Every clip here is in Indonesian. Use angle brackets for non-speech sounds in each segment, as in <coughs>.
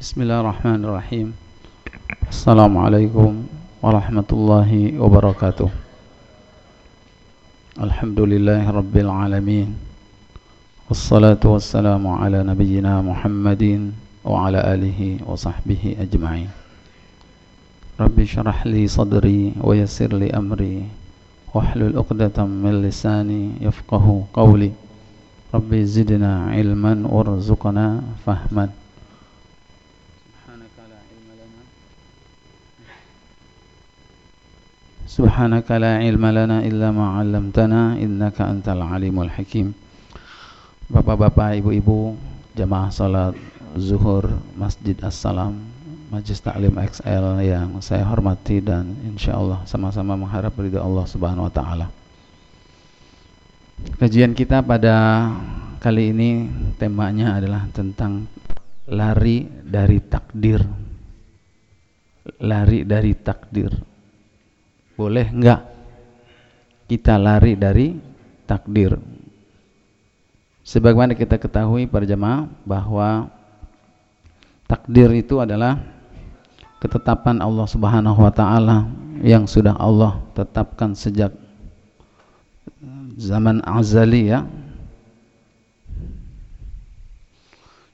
بسم الله الرحمن الرحيم السلام عليكم ورحمة الله وبركاته الحمد لله رب العالمين والصلاة والسلام على نبينا محمد وعلى آله وصحبه أجمعين رب اشرح لي صدري ويسر لي أمري واحلل عقدة من لساني يفقه قولي ربي زدنا علما وارزقنا فهما سبحانك لا علم لنا إلا ما علمتنا إنك أنت العليم الحكيم Bapak-bapak, ibu-ibu, jamaah salat zuhur Masjid Assalam, Majlis Taklim XL yang saya hormati dan insya Allah sama-sama mengharap ridha Allah Subhanahu Wa Taala. Kajian kita pada kali ini temanya adalah tentang lari dari takdir. Lari dari takdir. Boleh enggak kita lari dari takdir? Sebagaimana kita ketahui para jemaah bahwa takdir itu adalah ketetapan Allah Subhanahu wa taala yang sudah Allah tetapkan sejak zaman azali ya.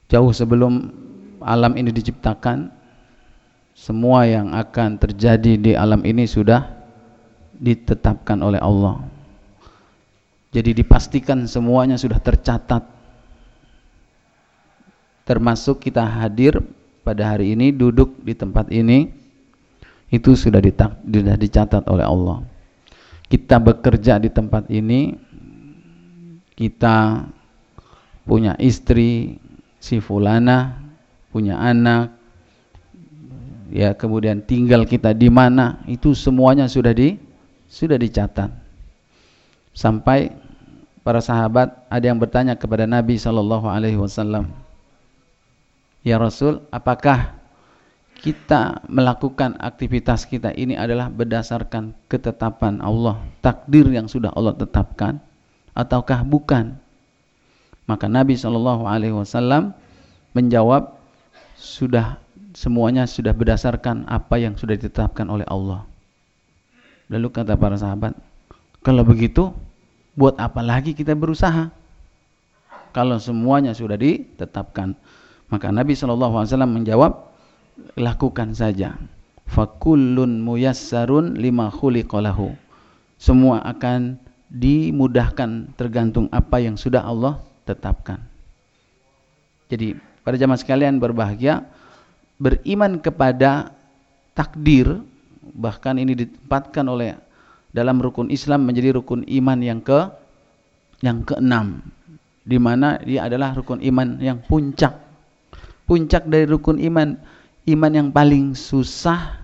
Jauh sebelum alam ini diciptakan semua yang akan terjadi di alam ini sudah ditetapkan oleh Allah. Jadi dipastikan semuanya sudah tercatat. Termasuk kita hadir pada hari ini duduk di tempat ini itu sudah dicatat oleh Allah. Kita bekerja di tempat ini kita punya istri si fulana, punya anak ya kemudian tinggal kita di mana itu semuanya sudah di sudah dicatat. Sampai para sahabat ada yang bertanya kepada Nabi Shallallahu Alaihi Wasallam ya Rasul apakah kita melakukan aktivitas kita ini adalah berdasarkan ketetapan Allah takdir yang sudah Allah tetapkan ataukah bukan? Maka Nabi Shallallahu Alaihi Wasallam menjawab sudah semuanya sudah berdasarkan apa yang sudah ditetapkan oleh Allah lalu kata para sahabat kalau begitu, buat apa lagi kita berusaha? Kalau semuanya sudah ditetapkan. Maka Nabi SAW menjawab, lakukan saja. Fakullun muyassarun lima khuliqalahu. Semua akan dimudahkan tergantung apa yang sudah Allah tetapkan. Jadi pada zaman sekalian berbahagia, beriman kepada takdir, bahkan ini ditempatkan oleh dalam rukun Islam menjadi rukun iman yang ke yang keenam di mana dia adalah rukun iman yang puncak. Puncak dari rukun iman iman yang paling susah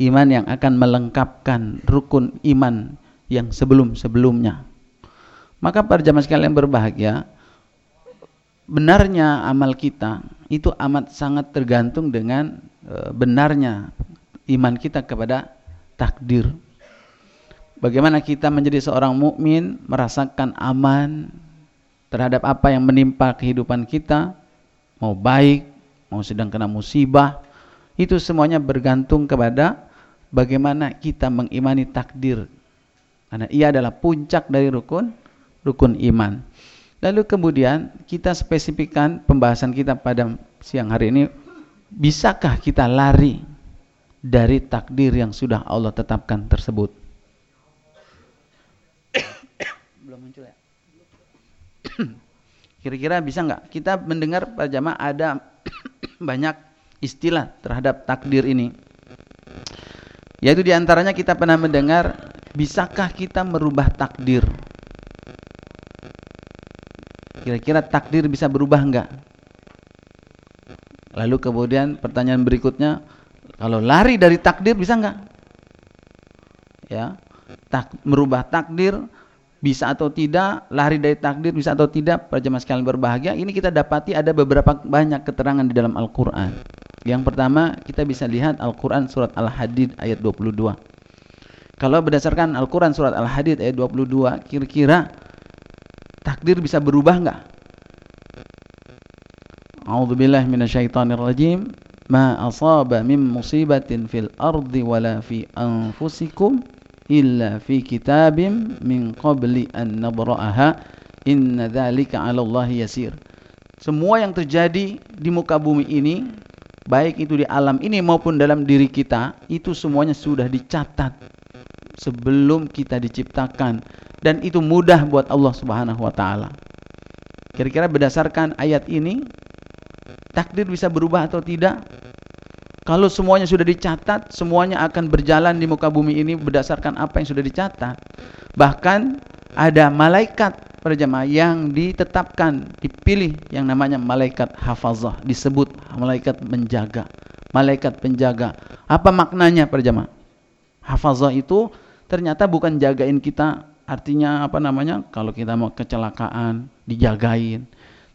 iman yang akan melengkapkan rukun iman yang sebelum-sebelumnya. Maka para jamaah sekalian berbahagia benarnya amal kita itu amat sangat tergantung dengan e, benarnya iman kita kepada takdir Bagaimana kita menjadi seorang mukmin merasakan aman terhadap apa yang menimpa kehidupan kita, mau baik, mau sedang kena musibah, itu semuanya bergantung kepada bagaimana kita mengimani takdir. Karena ia adalah puncak dari rukun rukun iman. Lalu kemudian kita spesifikkan pembahasan kita pada siang hari ini, bisakah kita lari dari takdir yang sudah Allah tetapkan tersebut? <coughs> Kira-kira bisa nggak? Kita mendengar pada jamaah ada <coughs> banyak istilah terhadap takdir ini. Yaitu di antaranya kita pernah mendengar, bisakah kita merubah takdir? Kira-kira takdir bisa berubah enggak? Lalu kemudian pertanyaan berikutnya, kalau lari dari takdir bisa enggak? Ya, tak, merubah takdir bisa atau tidak, lari dari takdir bisa atau tidak, para jemaah sekalian berbahagia, ini kita dapati ada beberapa banyak keterangan di dalam Al-Quran. Yang pertama, kita bisa lihat Al-Quran surat Al-Hadid ayat 22. Kalau berdasarkan Al-Quran surat Al-Hadid ayat 22, kira-kira takdir bisa berubah enggak? A'udzubillahi minasyaitonirrajim. Ma asaba min musibatin fil ardi wala fi anfusikum illa fi kitabim min qabli an nabra'aha. Inna dzalika 'ala Allah yasir. Semua yang terjadi di muka bumi ini baik itu di alam ini maupun dalam diri kita itu semuanya sudah dicatat sebelum kita diciptakan. Dan itu mudah buat Allah Subhanahu wa taala. Kira-kira berdasarkan ayat ini takdir bisa berubah atau tidak kalau semuanya sudah dicatat semuanya akan berjalan di muka bumi ini berdasarkan apa yang sudah dicatat bahkan ada malaikat para jemaah yang ditetapkan, dipilih yang namanya malaikat hafazah, disebut malaikat menjaga. Malaikat penjaga. Apa maknanya para jemaah? Hafazah itu ternyata bukan jagain kita, artinya apa namanya? Kalau kita mau kecelakaan, dijagain.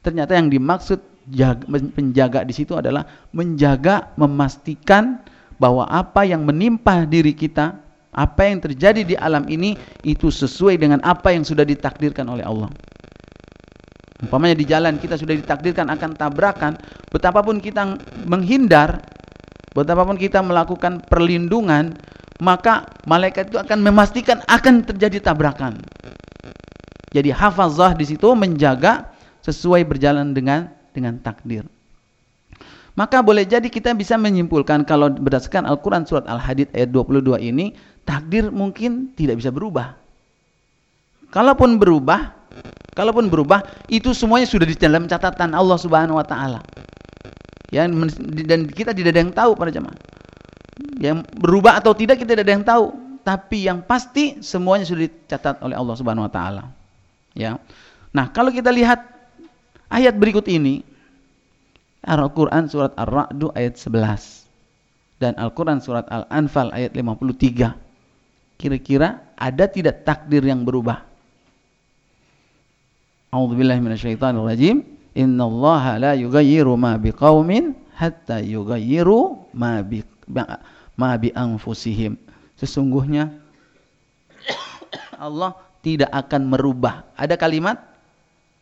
Ternyata yang dimaksud jaga, penjaga di situ adalah menjaga, memastikan bahwa apa yang menimpa diri kita apa yang terjadi di alam ini itu sesuai dengan apa yang sudah ditakdirkan oleh Allah. Umpamanya di jalan kita sudah ditakdirkan akan tabrakan, betapapun kita menghindar, betapapun kita melakukan perlindungan, maka malaikat itu akan memastikan akan terjadi tabrakan. Jadi hafazah di situ menjaga sesuai berjalan dengan dengan takdir. Maka boleh jadi kita bisa menyimpulkan kalau berdasarkan Al-Quran surat Al-Hadid ayat 22 ini, takdir mungkin tidak bisa berubah. Kalaupun berubah, kalaupun berubah, itu semuanya sudah di dalam catatan Allah Subhanahu wa taala. Ya, dan kita tidak ada yang tahu pada jemaah. Yang berubah atau tidak kita tidak ada yang tahu, tapi yang pasti semuanya sudah dicatat oleh Allah Subhanahu wa taala. Ya. Nah, kalau kita lihat ayat berikut ini, Al-Quran surat Ar-Ra'du ayat 11 dan Al-Quran surat Al-Anfal ayat 53 kira-kira ada tidak takdir yang berubah? A'udzubillahi minasyaitonirrajim innallaha la yughayyiru ma biqaumin hatta yughayyiru ma bi ma bi anfusihim sesungguhnya <coughs> Allah tidak akan merubah. Ada kalimat?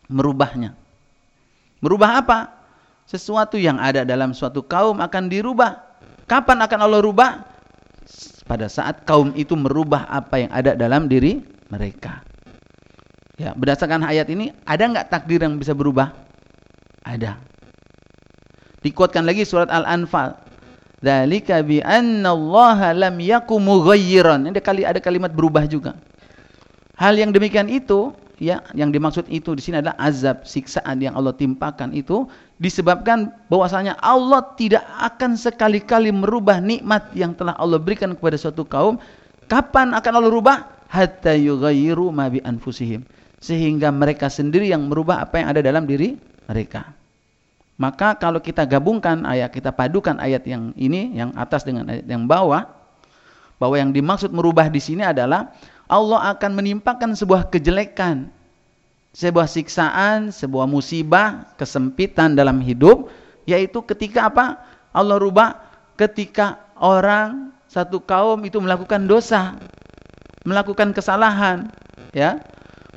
Merubahnya merubah apa sesuatu yang ada dalam suatu kaum akan dirubah. Kapan akan Allah rubah? Pada saat kaum itu merubah apa yang ada dalam diri mereka. Ya, berdasarkan ayat ini, ada nggak takdir yang bisa berubah? Ada. Dikuatkan lagi surat Al-Anfal. Dzalika bi anna Allah lam yakum mughayyiran. Ini ada kali ada kalimat berubah juga. Hal yang demikian itu ya yang dimaksud itu di sini adalah azab siksaan yang Allah timpakan itu disebabkan bahwasanya Allah tidak akan sekali-kali merubah nikmat yang telah Allah berikan kepada suatu kaum. Kapan akan Allah rubah? Hatta yughayyiru ma bi anfusihim. Sehingga mereka sendiri yang merubah apa yang ada dalam diri mereka. Maka kalau kita gabungkan ayat kita padukan ayat yang ini yang atas dengan ayat yang bawah bahwa yang dimaksud merubah di sini adalah Allah akan menimpakan sebuah kejelekan sebuah siksaan, sebuah musibah, kesempitan dalam hidup, yaitu ketika apa? Allah rubah ketika orang satu kaum itu melakukan dosa, melakukan kesalahan, ya.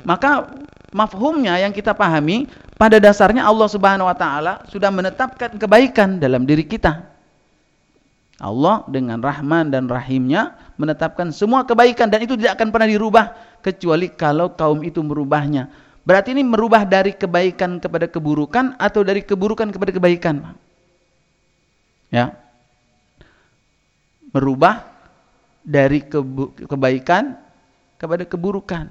Maka mafhumnya yang kita pahami pada dasarnya Allah Subhanahu wa taala sudah menetapkan kebaikan dalam diri kita. Allah dengan Rahman dan Rahimnya menetapkan semua kebaikan dan itu tidak akan pernah dirubah kecuali kalau kaum itu merubahnya Berarti ini merubah dari kebaikan kepada keburukan atau dari keburukan kepada kebaikan. Ya. Merubah dari kebaikan kepada keburukan.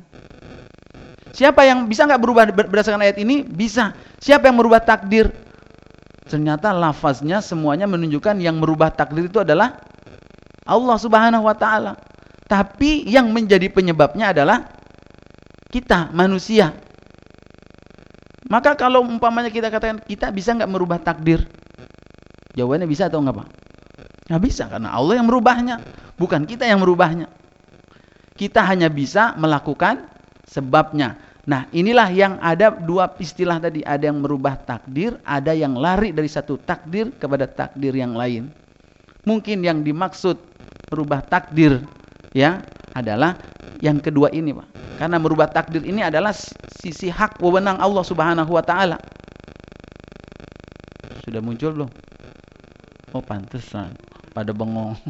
Siapa yang bisa nggak berubah berdasarkan ayat ini? Bisa. Siapa yang merubah takdir? Ternyata lafaznya semuanya menunjukkan yang merubah takdir itu adalah Allah Subhanahu wa taala. Tapi yang menjadi penyebabnya adalah kita manusia. Maka kalau umpamanya kita katakan kita bisa nggak merubah takdir? Jawabannya bisa atau enggak Pak? Nggak bisa karena Allah yang merubahnya, bukan kita yang merubahnya. Kita hanya bisa melakukan sebabnya. Nah inilah yang ada dua istilah tadi, ada yang merubah takdir, ada yang lari dari satu takdir kepada takdir yang lain. Mungkin yang dimaksud merubah takdir ya adalah yang kedua ini Pak. Karena merubah takdir ini adalah sisi hak wewenang Allah Subhanahu wa taala. Sudah muncul belum? Oh pantesan pada bengong. <laughs>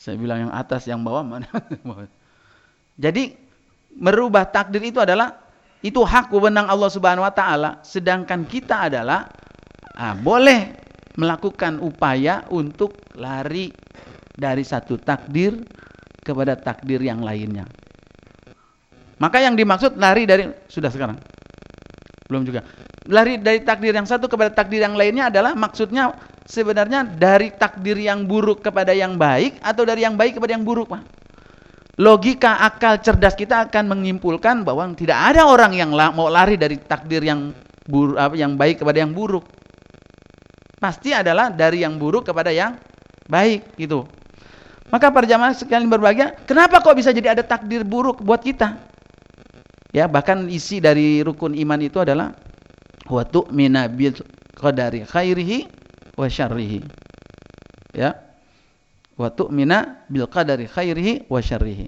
Saya bilang yang atas, yang bawah mana? <laughs> Jadi merubah takdir itu adalah itu hak wewenang Allah Subhanahu wa taala, sedangkan kita adalah ah, boleh melakukan upaya untuk lari dari satu takdir kepada takdir yang lainnya. Maka yang dimaksud lari dari sudah sekarang. Belum juga. Lari dari takdir yang satu kepada takdir yang lainnya adalah maksudnya sebenarnya dari takdir yang buruk kepada yang baik atau dari yang baik kepada yang buruk, Pak. Logika akal cerdas kita akan menyimpulkan bahwa tidak ada orang yang mau lari dari takdir yang buruk yang baik kepada yang buruk. Pasti adalah dari yang buruk kepada yang baik gitu. Maka para jamaah sekalian berbahagia, kenapa kok bisa jadi ada takdir buruk buat kita? Ya, bahkan isi dari rukun iman itu adalah wa tu'mina bil qadari khairihi wa syarrihi. Ya. Wa tu'mina bil qadari khairihi wa syarrihi.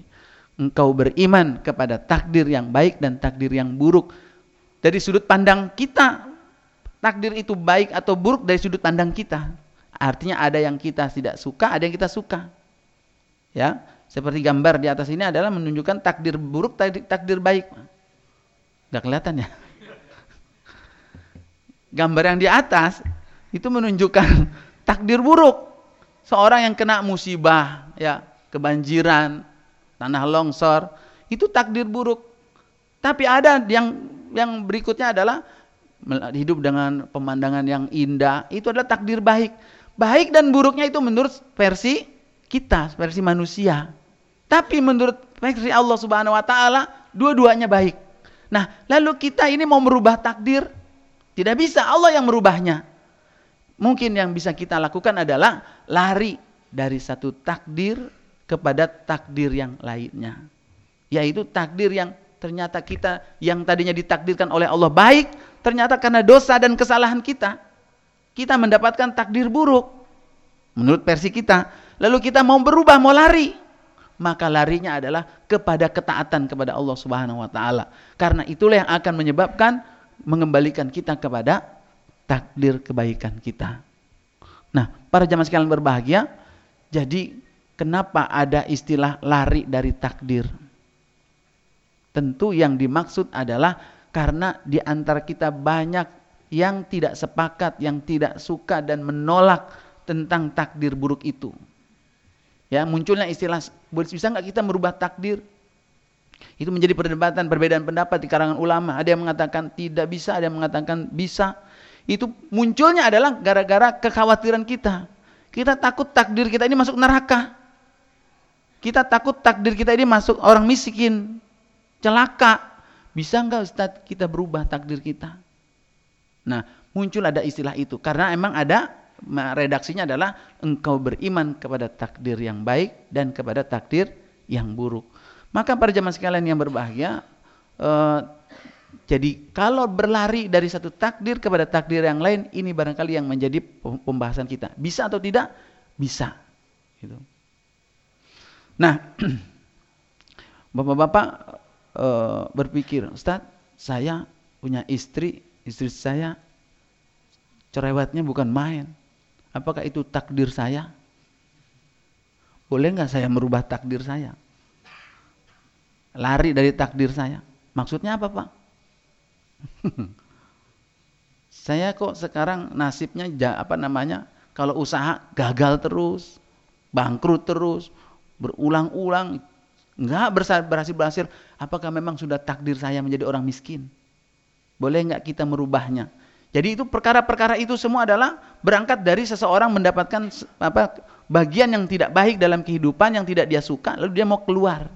Engkau beriman kepada takdir yang baik dan takdir yang buruk. Dari sudut pandang kita, takdir itu baik atau buruk dari sudut pandang kita. Artinya ada yang kita tidak suka, ada yang kita suka. Ya, seperti gambar di atas ini adalah menunjukkan takdir buruk, takdir, baik. Gak kelihatan ya? <laughs> Gambar yang di atas itu menunjukkan <laughs> takdir buruk seorang yang kena musibah ya kebanjiran tanah longsor itu takdir buruk tapi ada yang yang berikutnya adalah hidup dengan pemandangan yang indah itu adalah takdir baik. Baik dan buruknya itu menurut versi kita versi manusia. Tapi menurut versi Allah Subhanahu wa taala dua-duanya baik. Nah lalu kita ini mau merubah takdir? Tidak bisa Allah yang merubahnya. Mungkin yang bisa kita lakukan adalah lari dari satu takdir kepada takdir yang lainnya. Yaitu takdir yang ternyata kita yang tadinya ditakdirkan oleh Allah baik, ternyata karena dosa dan kesalahan kita, kita mendapatkan takdir buruk. Menurut versi kita. Lalu kita mau berubah, mau lari. Maka larinya adalah kepada ketaatan kepada Allah Subhanahu wa taala. Karena itulah yang akan menyebabkan mengembalikan kita kepada takdir kebaikan kita. Nah, para jamaah sekalian berbahagia, jadi kenapa ada istilah lari dari takdir? Tentu yang dimaksud adalah karena di antara kita banyak yang tidak sepakat, yang tidak suka dan menolak tentang takdir buruk itu. Ya, munculnya istilah bisa nggak kita merubah takdir? Itu menjadi perdebatan, perbedaan pendapat di kalangan ulama. Ada yang mengatakan tidak bisa, ada yang mengatakan bisa itu munculnya adalah gara-gara kekhawatiran kita. Kita takut takdir kita ini masuk neraka. Kita takut takdir kita ini masuk orang miskin, celaka. Bisa enggak Ustaz kita berubah takdir kita? Nah, muncul ada istilah itu karena emang ada redaksinya adalah engkau beriman kepada takdir yang baik dan kepada takdir yang buruk. Maka para jemaah sekalian yang berbahagia, eh, jadi kalau berlari dari satu takdir kepada takdir yang lain, ini barangkali yang menjadi pembahasan kita. Bisa atau tidak? Bisa. Gitu. Nah, <clears throat> bapak-bapak e, berpikir, Ustaz, saya punya istri, istri saya cerewetnya bukan main. Apakah itu takdir saya? Boleh nggak saya merubah takdir saya? Lari dari takdir saya. Maksudnya apa, Pak? <laughs> saya kok sekarang nasibnya apa namanya kalau usaha gagal terus bangkrut terus berulang-ulang nggak berhasil berhasil apakah memang sudah takdir saya menjadi orang miskin boleh nggak kita merubahnya jadi itu perkara-perkara itu semua adalah berangkat dari seseorang mendapatkan apa bagian yang tidak baik dalam kehidupan yang tidak dia suka lalu dia mau keluar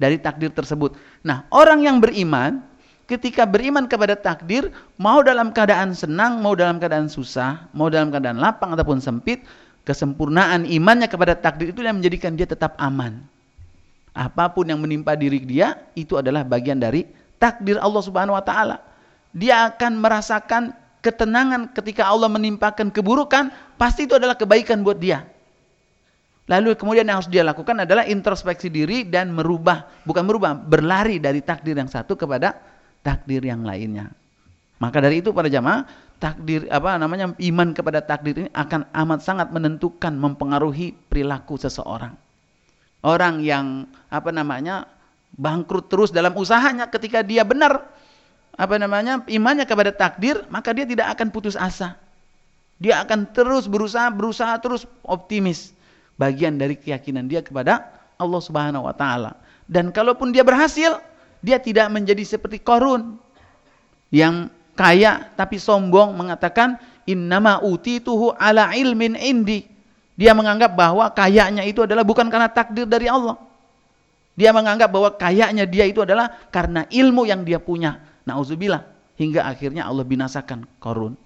dari takdir tersebut. Nah, orang yang beriman ketika beriman kepada takdir, mau dalam keadaan senang, mau dalam keadaan susah, mau dalam keadaan lapang ataupun sempit, kesempurnaan imannya kepada takdir itu yang menjadikan dia tetap aman. Apa pun yang menimpa diri dia, itu adalah bagian dari takdir Allah Subhanahu wa taala. Dia akan merasakan ketenangan ketika Allah menimpakan keburukan, pasti itu adalah kebaikan buat dia. Lalu kemudian yang harus dia lakukan adalah introspeksi diri dan merubah, bukan merubah, berlari dari takdir yang satu kepada takdir yang lainnya. Maka dari itu para jamaah, takdir apa namanya iman kepada takdir ini akan amat sangat menentukan mempengaruhi perilaku seseorang. Orang yang apa namanya bangkrut terus dalam usahanya ketika dia benar apa namanya imannya kepada takdir, maka dia tidak akan putus asa. Dia akan terus berusaha berusaha terus optimis. Bagian dari keyakinan dia kepada Allah Subhanahu wa taala. Dan kalaupun dia berhasil, dia tidak menjadi seperti Korun yang kaya tapi sombong mengatakan innama utituhu ala ilmin indi. Dia menganggap bahwa kayanya itu adalah bukan karena takdir dari Allah. Dia menganggap bahwa kayanya dia itu adalah karena ilmu yang dia punya. Nauzubillah. Hingga akhirnya Allah binasakan korun.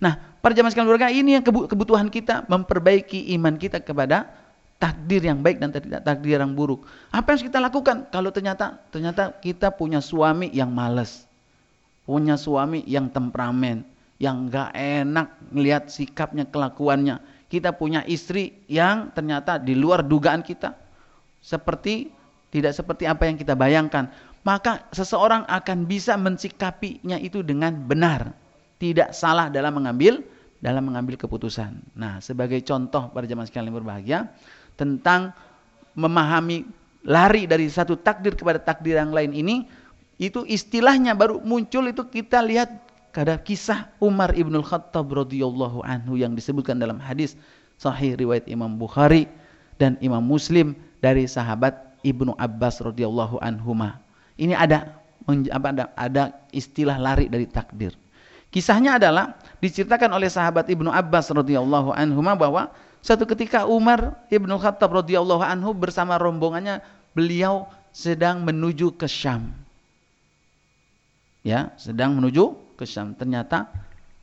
Nah, para jamaah sekalian berkata, ini yang kebutuhan kita memperbaiki iman kita kepada takdir yang baik dan tidak takdir yang buruk. Apa yang harus kita lakukan kalau ternyata ternyata kita punya suami yang males punya suami yang temperamen, yang gak enak melihat sikapnya, kelakuannya. Kita punya istri yang ternyata di luar dugaan kita. Seperti tidak seperti apa yang kita bayangkan. Maka seseorang akan bisa mensikapinya itu dengan benar. Tidak salah dalam mengambil dalam mengambil keputusan. Nah, sebagai contoh pada zaman sekalian berbahagia tentang memahami lari dari satu takdir kepada takdir yang lain ini itu istilahnya baru muncul itu kita lihat kada kisah Umar ibnul Khattab radhiyallahu anhu yang disebutkan dalam hadis sahih riwayat Imam Bukhari dan Imam Muslim dari sahabat Ibnu Abbas radhiyallahu anhuma. Ini ada apa ada, istilah lari dari takdir. Kisahnya adalah diceritakan oleh sahabat Ibnu Abbas radhiyallahu anhuma bahwa satu ketika Umar Ibnu Khattab radhiyallahu anhu bersama rombongannya beliau sedang menuju ke Syam ya sedang menuju ke Syam. Ternyata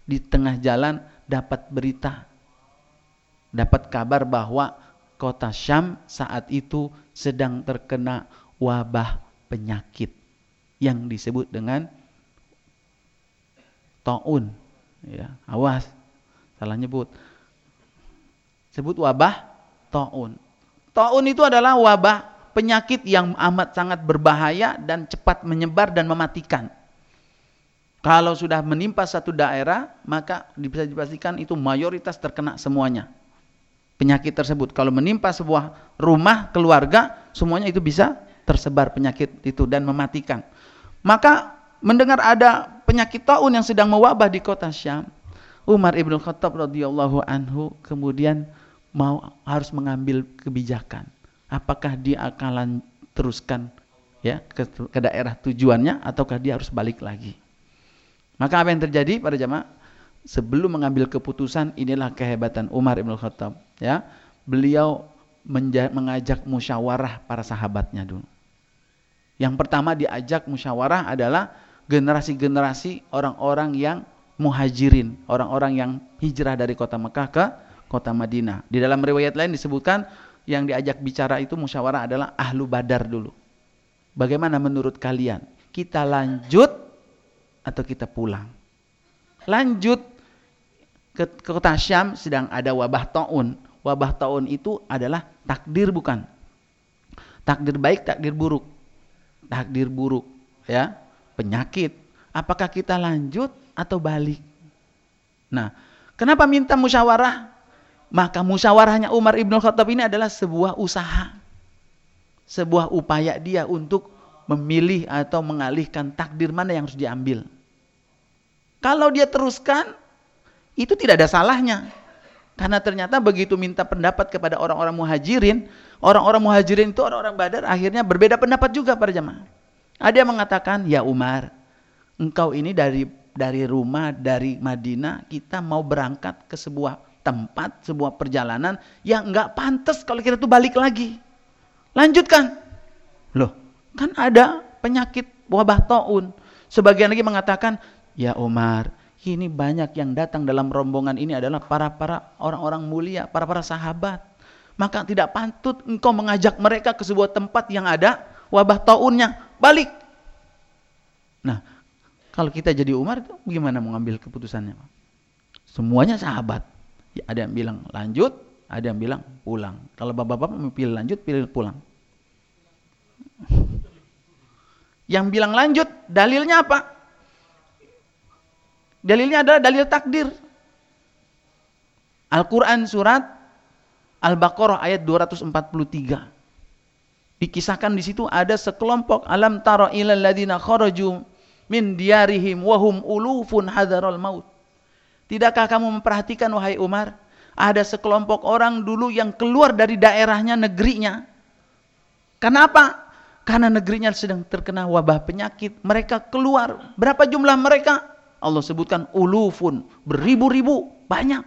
di tengah jalan dapat berita, dapat kabar bahwa kota Syam saat itu sedang terkena wabah penyakit yang disebut dengan taun. Ya, awas, salah nyebut. Sebut wabah taun. Taun itu adalah wabah penyakit yang amat sangat berbahaya dan cepat menyebar dan mematikan. Kalau sudah menimpa satu daerah, maka bisa dipastikan itu mayoritas terkena semuanya. Penyakit tersebut. Kalau menimpa sebuah rumah, keluarga, semuanya itu bisa tersebar penyakit itu dan mematikan. Maka mendengar ada penyakit taun yang sedang mewabah di kota Syam, Umar ibn Khattab radhiyallahu anhu kemudian mau harus mengambil kebijakan. Apakah dia akan teruskan ya ke, ke daerah tujuannya ataukah dia harus balik lagi? Maka apa yang terjadi pada jamaah? Sebelum mengambil keputusan, inilah kehebatan Umar Ibn Khattab. Ya, beliau mengajak musyawarah para sahabatnya dulu. Yang pertama diajak musyawarah adalah generasi-generasi orang-orang yang muhajirin, orang-orang yang hijrah dari kota Mekah ke kota Madinah. Di dalam riwayat lain disebutkan yang diajak bicara itu musyawarah adalah ahlu badar dulu. Bagaimana menurut kalian? Kita lanjut atau kita pulang. Lanjut ke, ke kota Syam sedang ada wabah taun. Wabah taun itu adalah takdir bukan? Takdir baik, takdir buruk. Takdir buruk, ya. Penyakit. Apakah kita lanjut atau balik? Nah, kenapa minta musyawarah? Maka musyawarahnya Umar Ibn Khattab ini adalah sebuah usaha. Sebuah upaya dia untuk memilih atau mengalihkan takdir mana yang harus diambil. Kalau dia teruskan, itu tidak ada salahnya. Karena ternyata begitu minta pendapat kepada orang-orang muhajirin, orang-orang muhajirin itu orang-orang badar akhirnya berbeda pendapat juga para jemaah. Ada yang mengatakan, ya Umar, engkau ini dari dari rumah, dari Madinah, kita mau berangkat ke sebuah tempat, sebuah perjalanan yang enggak pantas kalau kita tuh balik lagi. Lanjutkan. Loh, Kan ada penyakit wabah taun. Sebagian lagi mengatakan, ya Umar, ini banyak yang datang dalam rombongan ini adalah para-para orang-orang mulia, para-para sahabat. Maka tidak pantut engkau mengajak mereka ke sebuah tempat yang ada wabah taunnya. Balik. Nah, kalau kita jadi Umar itu bagaimana mengambil keputusannya? Semuanya sahabat. Ya, ada yang bilang lanjut, ada yang bilang pulang. Kalau bapak-bapak pilih lanjut, pilih pulang. Yang bilang lanjut, dalilnya apa? Dalilnya adalah dalil takdir. Al-Quran surat Al-Baqarah ayat 243. Dikisahkan di situ ada sekelompok alam tara ilal ladina kharaju min diarihim wahum ulufun hadaral maut. Tidakkah kamu memperhatikan wahai Umar, ada sekelompok orang dulu yang keluar dari daerahnya, negerinya. Kenapa? Karena negerinya sedang terkena wabah penyakit. Mereka keluar. Berapa jumlah mereka? Allah sebutkan ulufun, beribu-ribu, banyak.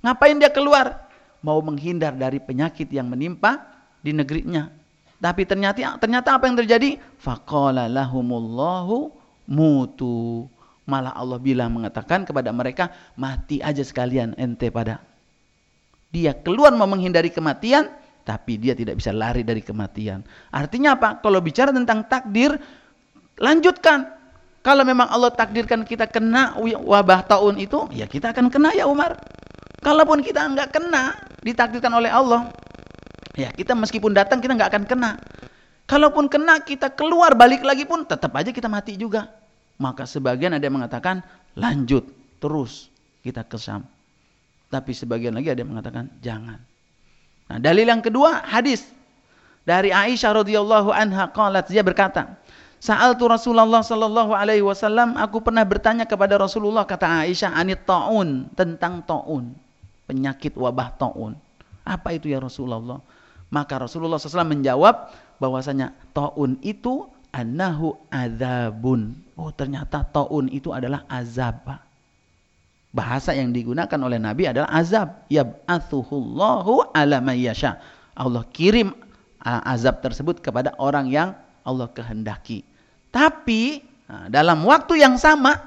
Ngapain dia keluar? Mau menghindar dari penyakit yang menimpa di negerinya. Tapi ternyata ternyata apa yang terjadi? Faqala lahumullahu mutu. Malah Allah bilang mengatakan kepada mereka, mati aja sekalian ente pada. Dia keluar mau menghindari kematian, tapi dia tidak bisa lari dari kematian. Artinya apa? Kalau bicara tentang takdir, lanjutkan. Kalau memang Allah takdirkan kita kena wabah tahun itu, ya kita akan kena ya Umar. Kalaupun kita enggak kena, ditakdirkan oleh Allah, Ya, kita meskipun datang kita nggak akan kena. Kalaupun kena kita keluar balik lagi pun tetap aja kita mati juga. Maka sebagian ada yang mengatakan lanjut terus kita kesam. Tapi sebagian lagi ada yang mengatakan jangan. Nah, dalil yang kedua hadis dari Aisyah radhiyallahu anha qalat dia berkata, Sa'altu Rasulullah sallallahu alaihi wasallam, aku pernah bertanya kepada Rasulullah kata Aisyah anit taun tentang taun, penyakit wabah taun. Apa itu ya Rasulullah? Maka Rasulullah SAW menjawab bahwasanya taun itu anahu azabun. Oh ternyata taun itu adalah azab. Bahasa yang digunakan oleh Nabi adalah azab. Yab'athuhullahu ala mayyasha. Allah kirim azab tersebut kepada orang yang Allah kehendaki. Tapi dalam waktu yang sama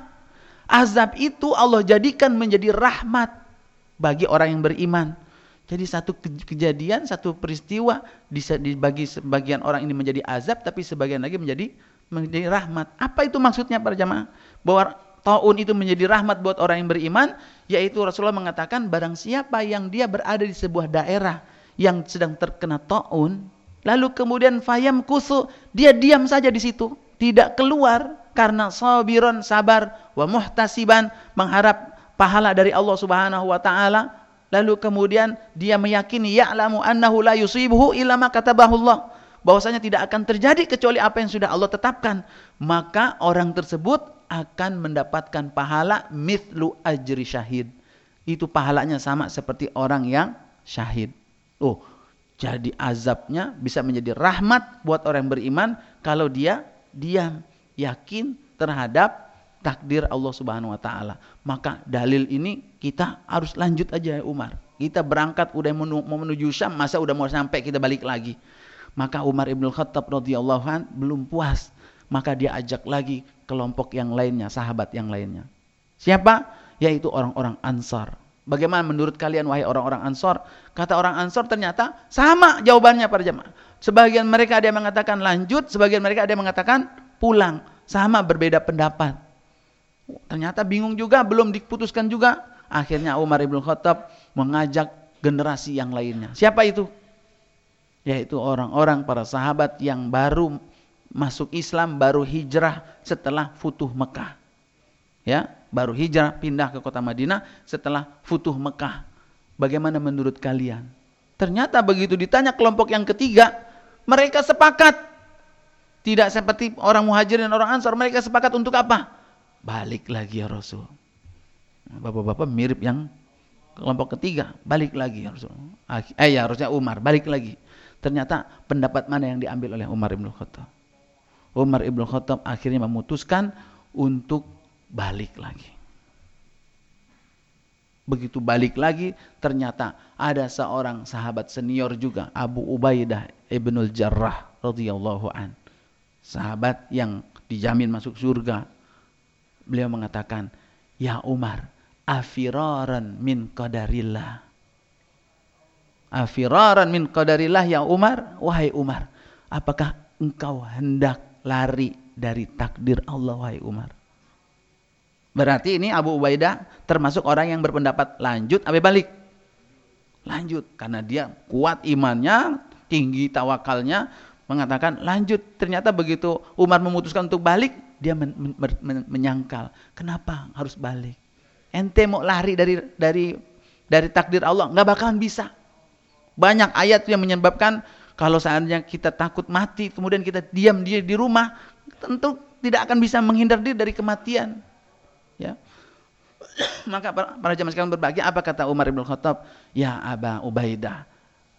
azab itu Allah jadikan menjadi rahmat bagi orang yang beriman. Jadi satu kejadian, satu peristiwa dibagi sebagian orang ini menjadi azab, tapi sebagian lagi menjadi menjadi rahmat. Apa itu maksudnya para jamaah? Bahwa taun itu menjadi rahmat buat orang yang beriman, yaitu Rasulullah mengatakan barang siapa yang dia berada di sebuah daerah yang sedang terkena taun, lalu kemudian fayam kusu, dia diam saja di situ, tidak keluar karena sabiron sabar wa muhtasiban mengharap pahala dari Allah Subhanahu wa taala lalu kemudian dia meyakini ya'lamu annahu la yusibuhu illa ma katabahu Allah. Bahwasanya tidak akan terjadi kecuali apa yang sudah Allah tetapkan. Maka orang tersebut akan mendapatkan pahala mithlu ajri syahid itu pahalanya sama seperti orang yang syahid oh jadi azabnya bisa menjadi rahmat buat orang yang beriman kalau dia diam yakin terhadap takdir Allah Subhanahu wa taala. Maka dalil ini kita harus lanjut aja ya Umar. Kita berangkat udah mau menuju Syam, masa udah mau sampai kita balik lagi. Maka Umar Ibn Khattab radhiyallahu belum puas. Maka dia ajak lagi kelompok yang lainnya, sahabat yang lainnya. Siapa? Yaitu orang-orang Ansar. Bagaimana menurut kalian wahai orang-orang Ansar? Kata orang Ansar ternyata sama jawabannya para jemaah. Sebagian mereka ada yang mengatakan lanjut, sebagian mereka ada yang mengatakan pulang. Sama berbeda pendapat. Ternyata bingung juga, belum diputuskan juga. Akhirnya Umar ibn Khattab mengajak generasi yang lainnya. Siapa itu? Yaitu orang-orang para sahabat yang baru masuk Islam, baru hijrah setelah futuh Mekah. Ya, baru hijrah pindah ke kota Madinah setelah futuh Mekah. Bagaimana menurut kalian? Ternyata begitu ditanya kelompok yang ketiga, mereka sepakat. Tidak seperti orang muhajir dan orang ansar, mereka sepakat untuk apa? balik lagi ya Rasul. Bapak-bapak mirip yang kelompok ketiga, balik lagi ya Rasul. Eh ya harusnya Umar, balik lagi. Ternyata pendapat mana yang diambil oleh Umar Ibn Khattab? Umar Ibn Khattab akhirnya memutuskan untuk balik lagi. Begitu balik lagi, ternyata ada seorang sahabat senior juga, Abu Ubaidah Ibnul Jarrah radhiyallahu an. Sahabat yang dijamin masuk surga, beliau mengatakan, "Ya Umar, afiraran min qadarillah." Afiraran min qadarillah ya Umar, wahai Umar, apakah engkau hendak lari dari takdir Allah wahai Umar? Berarti ini Abu Ubaidah termasuk orang yang berpendapat lanjut apa balik? Lanjut karena dia kuat imannya, tinggi tawakalnya, mengatakan lanjut. Ternyata begitu Umar memutuskan untuk balik, dia men, men, men, menyangkal, kenapa harus balik? Ente mau lari dari dari dari takdir Allah, nggak bakalan bisa. Banyak ayat yang menyebabkan kalau seandainya kita takut mati, kemudian kita diam di, di rumah, tentu tidak akan bisa menghindar diri dari kematian. Ya. <coughs> Maka para, jamaah sekalian berbahagia, apa kata Umar bin Khattab? Ya Aba Ubaidah,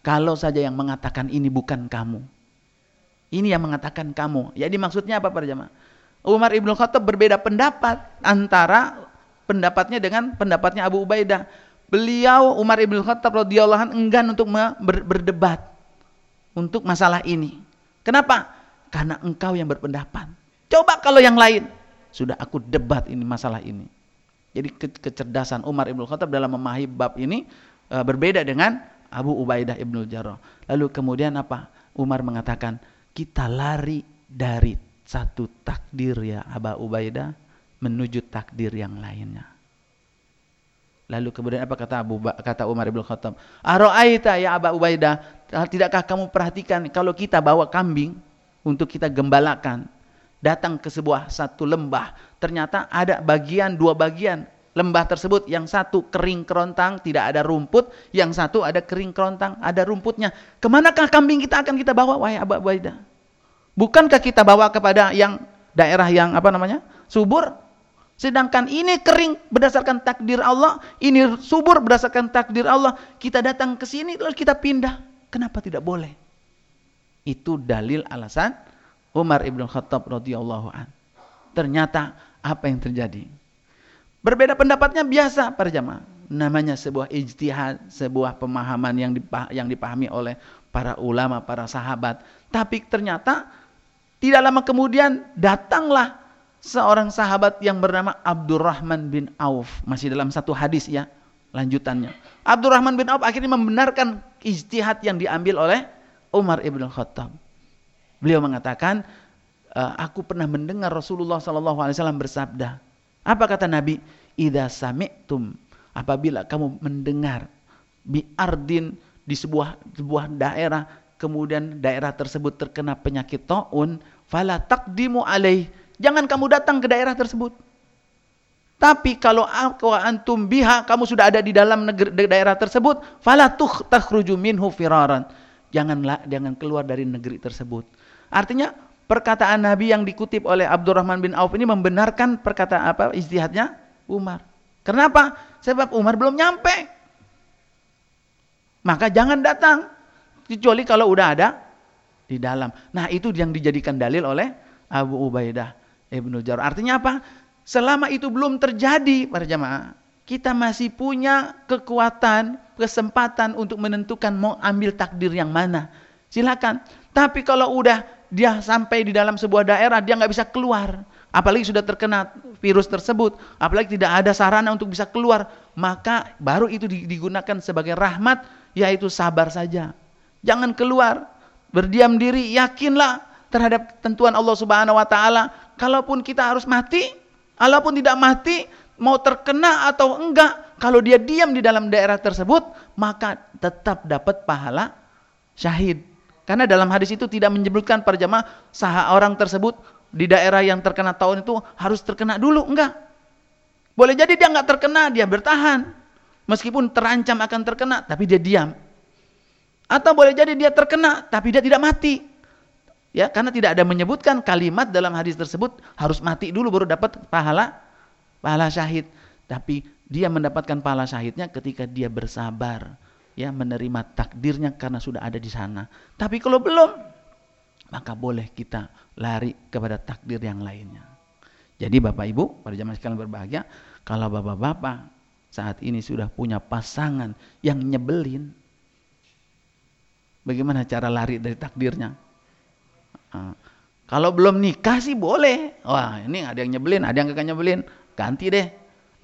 kalau saja yang mengatakan ini bukan kamu. Ini yang mengatakan kamu. Jadi maksudnya apa para jamaah? Umar ibn Khattab berbeda pendapat antara pendapatnya dengan pendapatnya Abu Ubaidah. Beliau Umar ibn Khattab radhiyallahu enggan untuk ber, berdebat untuk masalah ini. Kenapa? Karena engkau yang berpendapat. Coba kalau yang lain. Sudah aku debat ini masalah ini. Jadi ke kecerdasan Umar ibn Khattab dalam memahami bab ini e, berbeda dengan Abu Ubaidah ibn Jarrah. Lalu kemudian apa? Umar mengatakan, kita lari dari satu takdir ya Aba Ubaidah menuju takdir yang lainnya. Lalu kemudian apa kata Abu kata Umar bin Khattab? Aro'aita ya Aba Ubaidah, tidakkah kamu perhatikan kalau kita bawa kambing untuk kita gembalakan, datang ke sebuah satu lembah, ternyata ada bagian dua bagian lembah tersebut yang satu kering kerontang tidak ada rumput yang satu ada kering kerontang ada rumputnya ke manakah kambing kita akan kita bawa wahai Abu Ubaidah Bukankah kita bawa kepada yang daerah yang apa namanya? subur? Sedangkan ini kering berdasarkan takdir Allah, ini subur berdasarkan takdir Allah. Kita datang ke sini lalu kita pindah. Kenapa tidak boleh? Itu dalil alasan Umar ibn Khattab radhiyallahu an. Ternyata apa yang terjadi? Berbeda pendapatnya biasa para jamaah. Namanya sebuah ijtihad, sebuah pemahaman yang yang dipahami oleh para ulama, para sahabat. Tapi ternyata tidak lama kemudian datanglah seorang sahabat yang bernama Abdurrahman bin Auf. Masih dalam satu hadis ya lanjutannya. Abdurrahman bin Auf akhirnya membenarkan ijtihad yang diambil oleh Umar ibn Khattab. Beliau mengatakan, e, aku pernah mendengar Rasulullah SAW bersabda. Apa kata Nabi? Ida sami'tum. Apabila kamu mendengar bi ardin di sebuah sebuah daerah kemudian daerah tersebut terkena penyakit taun, fala taqdimu alaih. Jangan kamu datang ke daerah tersebut. Tapi kalau aku antum biha, kamu sudah ada di dalam negeri, daerah tersebut, fala takhruju minhu firaran. Janganlah jangan keluar dari negeri tersebut. Artinya perkataan Nabi yang dikutip oleh Abdurrahman bin Auf ini membenarkan perkataan apa istihadnya Umar. Kenapa? Sebab Umar belum nyampe. Maka jangan datang. Kecuali kalau udah ada di dalam. Nah itu yang dijadikan dalil oleh Abu Ubaidah Ibnu Jarrah. Artinya apa? Selama itu belum terjadi para jamaah, kita masih punya kekuatan, kesempatan untuk menentukan mau ambil takdir yang mana. Silakan. Tapi kalau udah dia sampai di dalam sebuah daerah, dia nggak bisa keluar. Apalagi sudah terkena virus tersebut, apalagi tidak ada sarana untuk bisa keluar, maka baru itu digunakan sebagai rahmat, yaitu sabar saja. Jangan keluar. Berdiam diri, yakinlah terhadap tentuan Allah Subhanahu wa taala. Kalaupun kita harus mati, walaupun tidak mati, mau terkena atau enggak, kalau dia diam di dalam daerah tersebut, maka tetap dapat pahala syahid. Karena dalam hadis itu tidak menyebutkan para jamaah sah orang tersebut di daerah yang terkena tahun itu harus terkena dulu, enggak. Boleh jadi dia enggak terkena, dia bertahan. Meskipun terancam akan terkena, tapi dia diam. Atau boleh jadi dia terkena tapi dia tidak mati. Ya, karena tidak ada menyebutkan kalimat dalam hadis tersebut harus mati dulu baru dapat pahala pahala syahid. Tapi dia mendapatkan pahala syahidnya ketika dia bersabar, ya menerima takdirnya karena sudah ada di sana. Tapi kalau belum, maka boleh kita lari kepada takdir yang lainnya. Jadi Bapak Ibu, pada zaman sekalian berbahagia, kalau Bapak-bapak saat ini sudah punya pasangan yang nyebelin, Bagaimana cara lari dari takdirnya? Nah, kalau belum nikah sih boleh. Wah ini ada yang nyebelin, ada yang gak nyebelin. Ganti deh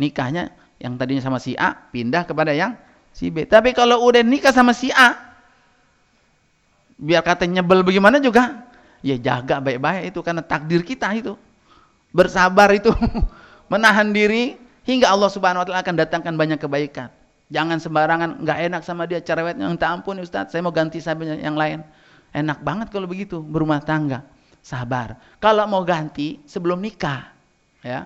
nikahnya yang tadinya sama si A pindah kepada yang si B. Tapi kalau udah nikah sama si A, biar kata nyebel bagaimana juga, ya jaga baik-baik itu karena takdir kita itu. Bersabar itu, <laughs> menahan diri hingga Allah Subhanahu wa taala akan datangkan banyak kebaikan. Jangan sembarangan nggak enak sama dia cerewetnya minta ampun Ustaz, saya mau ganti sahabatnya yang lain. Enak banget kalau begitu berumah tangga. sabar. Kalau mau ganti sebelum nikah, ya.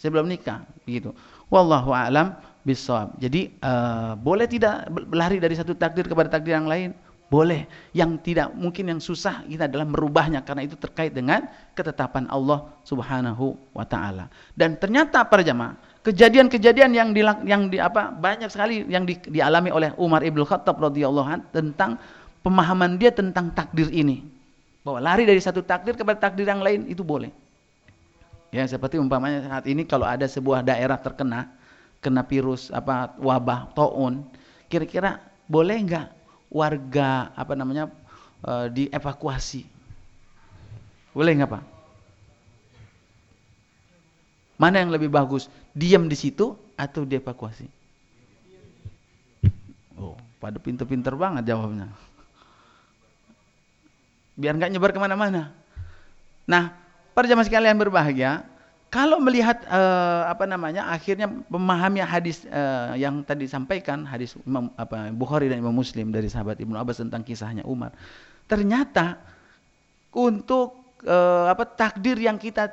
Sebelum nikah, begitu. Wallahu a'lam bishawab. Jadi uh, boleh tidak lari dari satu takdir kepada takdir yang lain? Boleh. Yang tidak mungkin yang susah kita adalah merubahnya karena itu terkait dengan ketetapan Allah Subhanahu wa taala. Dan ternyata para jamaah, kejadian-kejadian yang di, yang di apa banyak sekali yang di, dialami oleh Umar Ibn Khattab radhiyallahu an tentang pemahaman dia tentang takdir ini. Bahwa lari dari satu takdir kepada takdir yang lain itu boleh. Ya, seperti umpamanya saat ini kalau ada sebuah daerah terkena kena virus apa wabah taun, kira-kira boleh nggak warga apa namanya uh, dievakuasi? Boleh nggak Pak? Mana yang lebih bagus? Diam di situ atau dievakuasi? Oh, pada pinter-pinter banget jawabnya. Biar nggak nyebar ke mana-mana. Nah, para jamaah sekalian berbahagia, kalau melihat uh, apa namanya akhirnya memahami hadis uh, yang tadi disampaikan hadis Imam apa Bukhari dan Imam Muslim dari sahabat Ibnu Abbas tentang kisahnya Umar ternyata untuk uh, apa takdir yang kita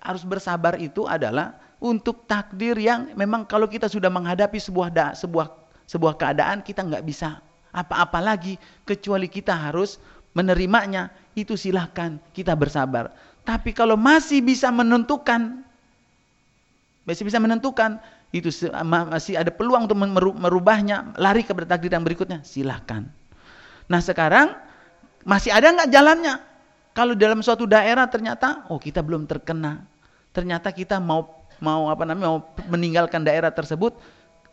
harus bersabar itu adalah untuk takdir yang memang kalau kita sudah menghadapi sebuah da, sebuah sebuah keadaan kita nggak bisa apa-apa lagi kecuali kita harus menerimanya itu silahkan kita bersabar tapi kalau masih bisa menentukan, masih bisa menentukan, itu masih ada peluang untuk merubahnya, lari kepada takdir yang berikutnya, silahkan. Nah sekarang masih ada nggak jalannya? Kalau dalam suatu daerah ternyata, oh kita belum terkena, ternyata kita mau mau apa namanya mau meninggalkan daerah tersebut,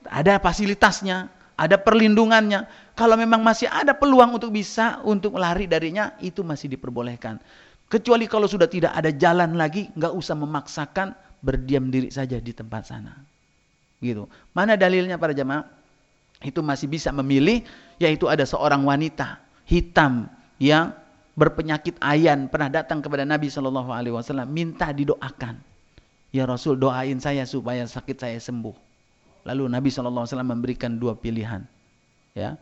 ada fasilitasnya, ada perlindungannya. Kalau memang masih ada peluang untuk bisa untuk lari darinya, itu masih diperbolehkan. Kecuali kalau sudah tidak ada jalan lagi, nggak usah memaksakan berdiam diri saja di tempat sana. Gitu. Mana dalilnya para jemaah? Itu masih bisa memilih, yaitu ada seorang wanita hitam yang berpenyakit ayan pernah datang kepada Nabi Shallallahu Alaihi Wasallam minta didoakan. Ya Rasul doain saya supaya sakit saya sembuh. Lalu Nabi Wasallam memberikan dua pilihan. Ya,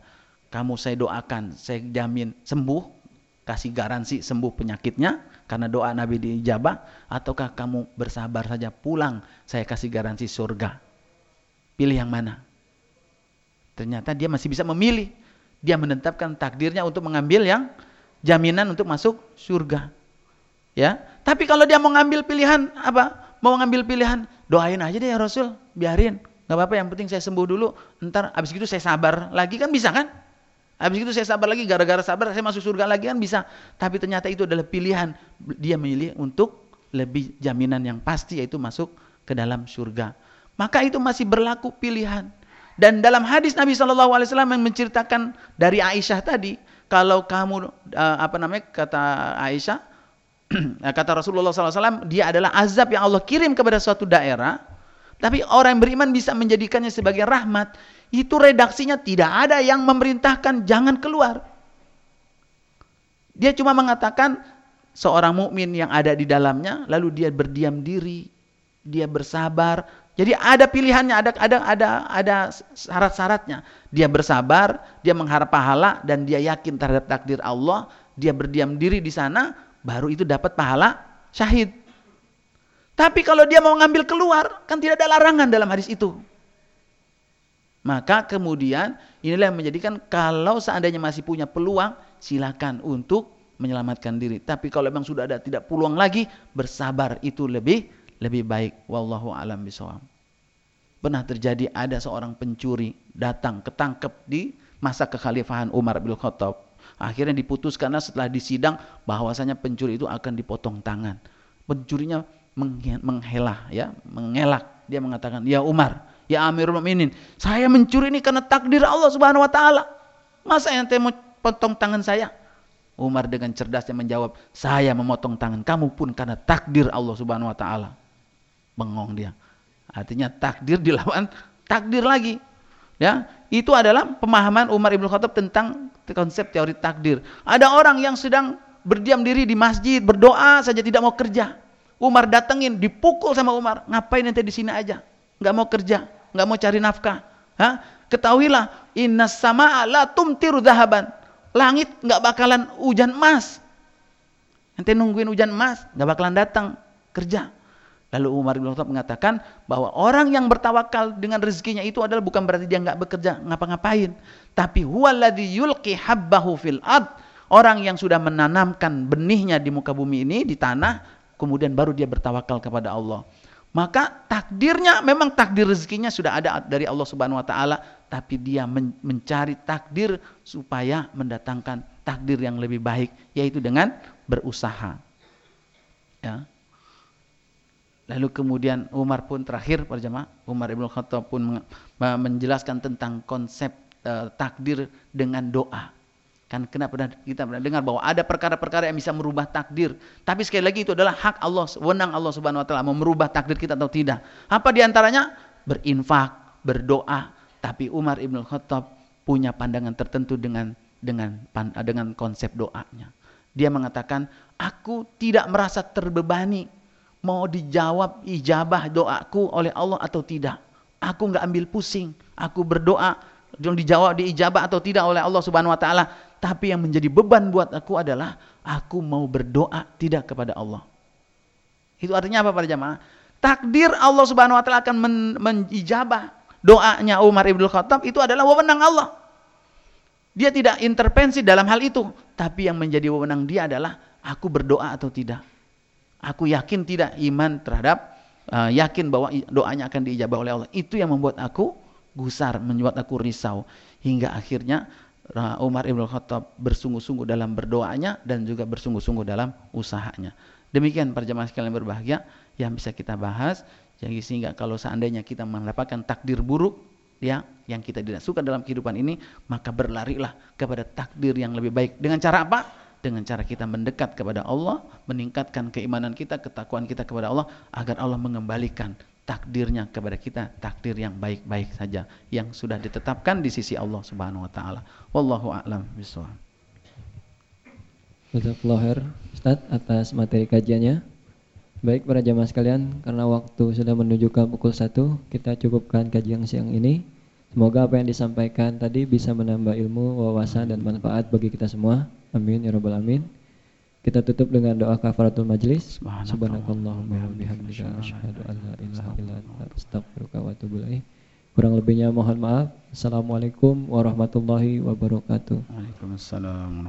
kamu saya doakan, saya jamin sembuh kasih garansi sembuh penyakitnya karena doa Nabi diijabah ataukah kamu bersabar saja pulang saya kasih garansi surga. Pilih yang mana? Ternyata dia masih bisa memilih. Dia menetapkan takdirnya untuk mengambil yang jaminan untuk masuk surga ya. Tapi kalau dia mau ngambil pilihan apa? Mau ngambil pilihan doain aja deh ya Rasul biarin nggak apa-apa yang penting saya sembuh dulu ntar abis itu saya sabar lagi kan bisa kan Habis itu saya sabar lagi, gara-gara sabar saya masuk surga lagi kan bisa. Tapi ternyata itu adalah pilihan. Dia memilih untuk lebih jaminan yang pasti yaitu masuk ke dalam surga. Maka itu masih berlaku pilihan. Dan dalam hadis Nabi SAW yang menceritakan dari Aisyah tadi, kalau kamu uh, apa namanya kata Aisyah, <clears throat> kata Rasulullah SAW, dia adalah azab yang Allah kirim kepada suatu daerah, tapi orang yang beriman bisa menjadikannya sebagai rahmat itu redaksinya tidak ada yang memerintahkan jangan keluar. Dia cuma mengatakan seorang mukmin yang ada di dalamnya lalu dia berdiam diri, dia bersabar. Jadi ada pilihannya, ada ada ada ada syarat-syaratnya. Dia bersabar, dia mengharap pahala dan dia yakin terhadap takdir Allah, dia berdiam diri di sana, baru itu dapat pahala syahid. Tapi kalau dia mau ngambil keluar, kan tidak ada larangan dalam hadis itu. Maka kemudian inilah yang menjadikan kalau seandainya masih punya peluang silakan untuk menyelamatkan diri. Tapi kalau memang sudah ada tidak peluang lagi bersabar itu lebih lebih baik. Wallahu alam bisawab. Pernah terjadi ada seorang pencuri datang ketangkep di masa kekhalifahan Umar bin Khattab. Akhirnya diputuskan setelah disidang bahwasanya pencuri itu akan dipotong tangan. Pencurinya menghelah ya, mengelak. Dia mengatakan, "Ya Umar, Ya Amirul Mukminin, saya mencuri ini karena takdir Allah Subhanahu wa taala. Masa yang mau potong tangan saya? Umar dengan cerdasnya menjawab, saya memotong tangan kamu pun karena takdir Allah Subhanahu wa taala. Bengong dia. Artinya takdir dilawan <laughs> takdir lagi. Ya, itu adalah pemahaman Umar Ibn Khattab tentang konsep teori takdir. Ada orang yang sedang berdiam diri di masjid, berdoa saja tidak mau kerja. Umar datengin, dipukul sama Umar. Ngapain nanti di sini aja? Nggak mau kerja nggak mau cari nafkah. Hah? Ketahuilah, inna sama la tumtiru zahaban. Langit nggak bakalan hujan emas. Ente nungguin hujan emas, gak bakalan datang kerja. Lalu Umar bin Khattab mengatakan bahwa orang yang bertawakal dengan rezekinya itu adalah bukan berarti dia nggak bekerja ngapa-ngapain, tapi huwaladzi yulqi habbahu fil ad. Orang yang sudah menanamkan benihnya di muka bumi ini di tanah, kemudian baru dia bertawakal kepada Allah. Maka takdirnya memang takdir rezekinya sudah ada dari Allah Subhanahu wa taala, tapi dia mencari takdir supaya mendatangkan takdir yang lebih baik yaitu dengan berusaha. Ya. Lalu kemudian Umar pun terakhir para jemaah, Umar Ibn Khattab pun menjelaskan tentang konsep uh, takdir dengan doa. Kan kenapa kita pernah dengar bahwa ada perkara-perkara yang bisa merubah takdir. Tapi sekali lagi itu adalah hak Allah, wenang Allah Subhanahu wa taala mau merubah takdir kita atau tidak. Apa di antaranya? Berinfak, berdoa. Tapi Umar Ibn Khattab punya pandangan tertentu dengan dengan dengan konsep doanya. Dia mengatakan, aku tidak merasa terbebani mau dijawab ijabah doaku oleh Allah atau tidak. Aku nggak ambil pusing. Aku berdoa dijawab diijabah atau tidak oleh Allah Subhanahu wa taala, tapi yang menjadi beban buat aku adalah aku mau berdoa tidak kepada Allah. Itu artinya apa para jamaah? Takdir Allah Subhanahu wa taala akan men menijabah doanya Umar Ibn Khattab itu adalah wewenang Allah. Dia tidak intervensi dalam hal itu, tapi yang menjadi wewenang dia adalah aku berdoa atau tidak. Aku yakin tidak iman terhadap uh, yakin bahwa doanya akan diijabah oleh Allah. Itu yang membuat aku gusar, membuat aku risau hingga akhirnya Umar Ibn Khattab bersungguh-sungguh dalam berdoanya dan juga bersungguh-sungguh dalam usahanya. Demikian perjamaah sekalian berbahagia yang bisa kita bahas. Jadi sehingga kalau seandainya kita mendapatkan takdir buruk ya yang kita tidak suka dalam kehidupan ini, maka berlarilah kepada takdir yang lebih baik. Dengan cara apa? dengan cara kita mendekat kepada Allah, meningkatkan keimanan kita, ketakwaan kita kepada Allah agar Allah mengembalikan takdirnya kepada kita, takdir yang baik-baik saja yang sudah ditetapkan di sisi Allah Subhanahu wa taala. Wallahu a'lam bishawab. Jazakallahu Ustaz atas materi kajiannya. Baik para jamaah sekalian, karena waktu sudah menunjukkan pukul 1, kita cukupkan kajian siang ini. Semoga apa yang disampaikan tadi bisa menambah ilmu, wawasan dan manfaat bagi kita semua. Amin ya rabbal alamin. Kita tutup dengan doa kafaratul majlis. Subhanakallahumma wa bihamdika asyhadu an la ilaha illa anta astaghfiruka wa atubu ilaik. Kurang lebihnya mohon maaf. Assalamualaikum warahmatullahi wabarakatuh. Waalaikumsalam.